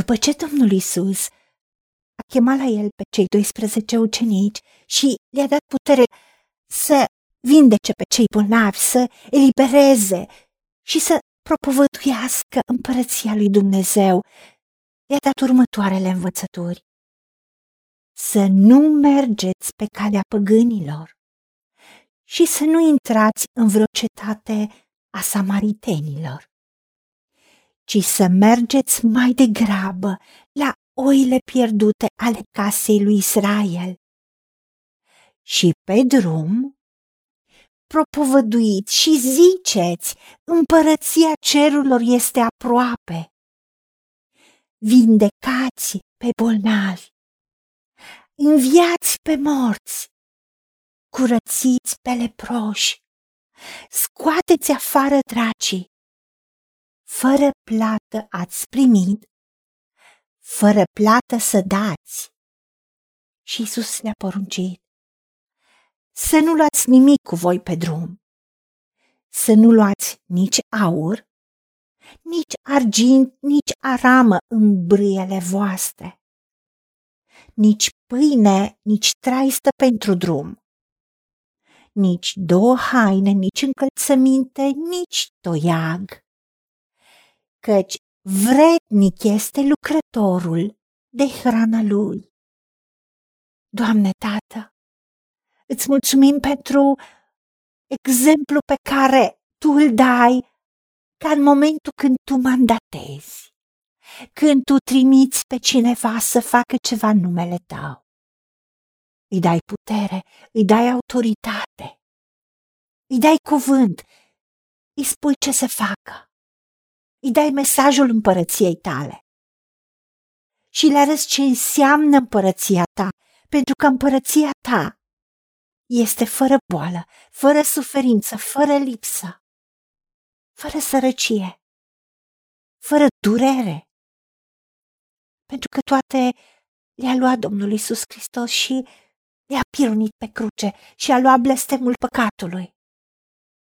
După ce Domnul Isus a chemat la el pe cei 12 ucenici și le-a dat putere să vindece pe cei bolnavi, să elibereze și să propovăduiască împărăția lui Dumnezeu, le-a dat următoarele învățături. Să nu mergeți pe calea păgânilor și să nu intrați în vreo cetate a samaritenilor, ci să mergeți mai degrabă la oile pierdute ale casei lui Israel. Și pe drum propovăduiți și ziceți, împărăția cerurilor este aproape. Vindecați pe bolnavi, înviați pe morți, curățiți pe leproși, scoateți afară dracii, fără plată ați primit, fără plată să dați. Și Isus le-a poruncit, să nu luați nimic cu voi pe drum, să nu luați nici aur, nici argint, nici aramă în brâiele voastre, nici pâine, nici traistă pentru drum, nici două haine, nici încălțăminte, nici toiag, căci vrednic este lucrătorul de hrana lui. Doamne, Tată, îți mulțumim pentru exemplu pe care Tu îl dai ca în momentul când Tu mandatezi, când Tu trimiți pe cineva să facă ceva în numele Tău. Îi dai putere, îi dai autoritate, îi dai cuvânt, îi spui ce să facă îi dai mesajul împărăției tale. Și le arăți ce înseamnă împărăția ta, pentru că împărăția ta este fără boală, fără suferință, fără lipsă, fără sărăcie, fără durere, pentru că toate le-a luat Domnul Isus Hristos și le-a pirunit pe cruce și a luat blestemul păcatului.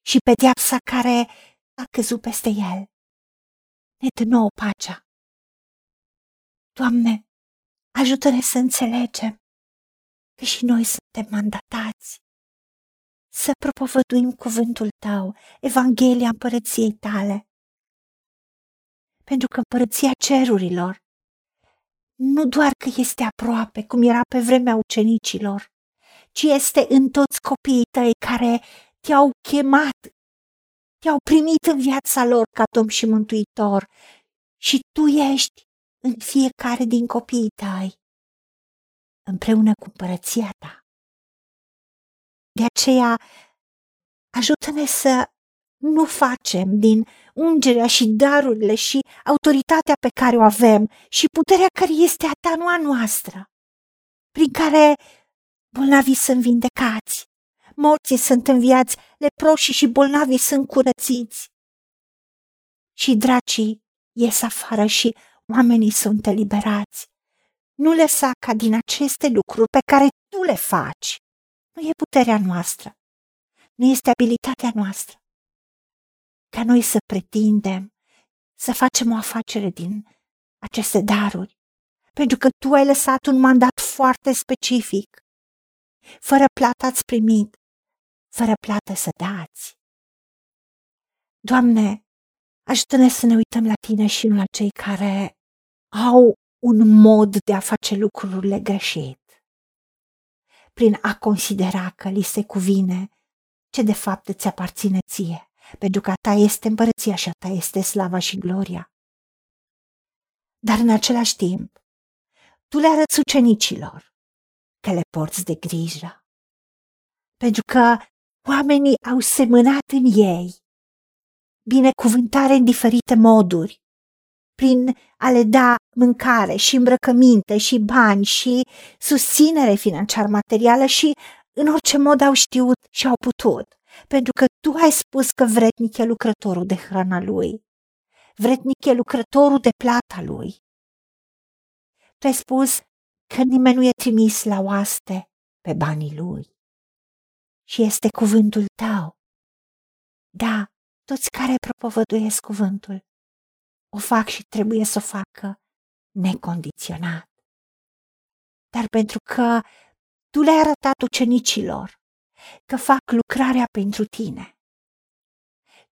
Și pedeapsa care a căzut peste el ne dă nouă pacea. Doamne, ajută-ne să înțelegem că și noi suntem mandatați să propovăduim cuvântul Tău, Evanghelia împărăției Tale. Pentru că împărăția cerurilor nu doar că este aproape, cum era pe vremea ucenicilor, ci este în toți copiii tăi care te-au chemat te-au primit în viața lor ca Domn și Mântuitor și Tu ești în fiecare din copiii tăi, împreună cu împărăția Ta. De aceea, ajută-ne să nu facem din ungerea și darurile și autoritatea pe care o avem și puterea care este a ta, nu a noastră, prin care bolnavii sunt vindecați, morții sunt înviați, leproșii și bolnavii sunt curățiți. Și dracii ies afară și oamenii sunt eliberați. Nu lăsa ca din aceste lucruri pe care tu le faci. Nu e puterea noastră, nu este abilitatea noastră. Ca noi să pretindem să facem o afacere din aceste daruri, pentru că tu ai lăsat un mandat foarte specific. Fără plată ați primit fără plată să dați. Doamne, ajută-ne să ne uităm la Tine și nu la cei care au un mod de a face lucrurile greșit, prin a considera că li se cuvine ce de fapt îți aparține ție, pentru că a ta este împărăția și a ta este slava și gloria. Dar în același timp, tu le arăți ucenicilor că le porți de grijă, pentru că Oamenii au semănat în ei. Binecuvântare în diferite moduri, prin a le da mâncare și îmbrăcăminte și bani și susținere financiar materială și în orice mod au știut și au putut, pentru că tu ai spus că vretnic e lucrătorul de hrana lui, vretnic e lucrătorul de plata lui. Tu ai spus că nimeni nu e trimis la oaste pe banii lui și este cuvântul tău. Da, toți care propovăduiesc cuvântul o fac și trebuie să o facă necondiționat, dar pentru că tu le-ai arătat ucenicilor că fac lucrarea pentru tine.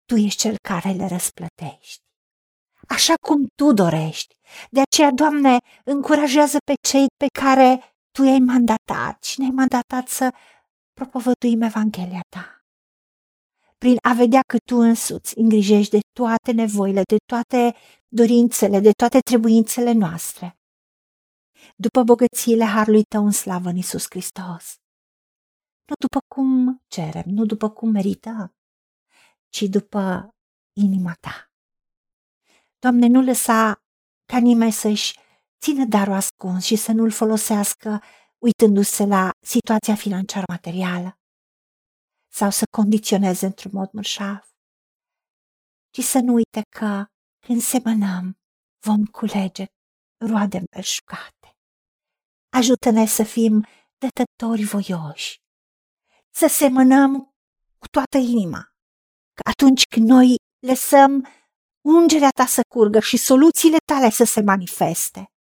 Tu ești cel care le răsplătești, așa cum tu dorești. De aceea, Doamne, încurajează pe cei pe care Tu i-ai mandatat și ne-ai mandatat să propovăduim Evanghelia Ta. Prin a vedea că Tu însuți îngrijești de toate nevoile, de toate dorințele, de toate trebuințele noastre. După bogățiile harului Tău în slavă în Iisus Hristos. Nu după cum cerem, nu după cum merităm, ci după inima Ta. Doamne, nu lăsa ca nimeni să-și țină darul ascuns și să nu-l folosească uitându-se la situația financiară materială sau să condiționeze într-un mod mărșav, ci să nu uite că când semănăm vom culege roade îmbelșugate. Ajută-ne să fim dătători voioși, să semănăm cu toată inima, că atunci când noi lăsăm ungerea ta să curgă și soluțiile tale să se manifeste.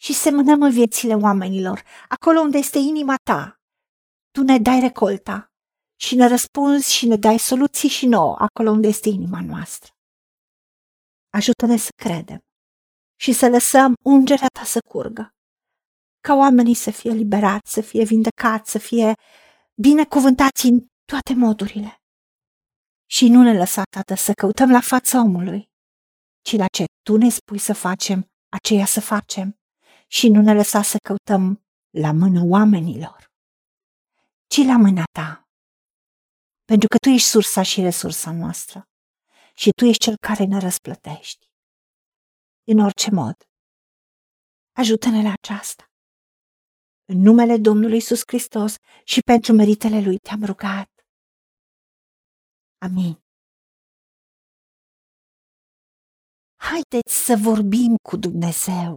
Și semănăm în viețile oamenilor, acolo unde este inima ta. Tu ne dai recolta și ne răspunzi și ne dai soluții și nouă, acolo unde este inima noastră. Ajută-ne să credem și să lăsăm ungerea ta să curgă, ca oamenii să fie liberați, să fie vindecați, să fie binecuvântați în toate modurile și nu ne lăsa, Tată, să căutăm la fața omului, ci la ce Tu ne spui să facem, aceea să facem și nu ne lăsa să căutăm la mână oamenilor, ci la mâna Ta. Pentru că Tu ești sursa și resursa noastră și Tu ești Cel care ne răsplătești. În orice mod, ajută-ne la aceasta. În numele Domnului Isus Hristos și pentru meritele Lui te-am rugat. Amin. Haideți să vorbim cu Dumnezeu,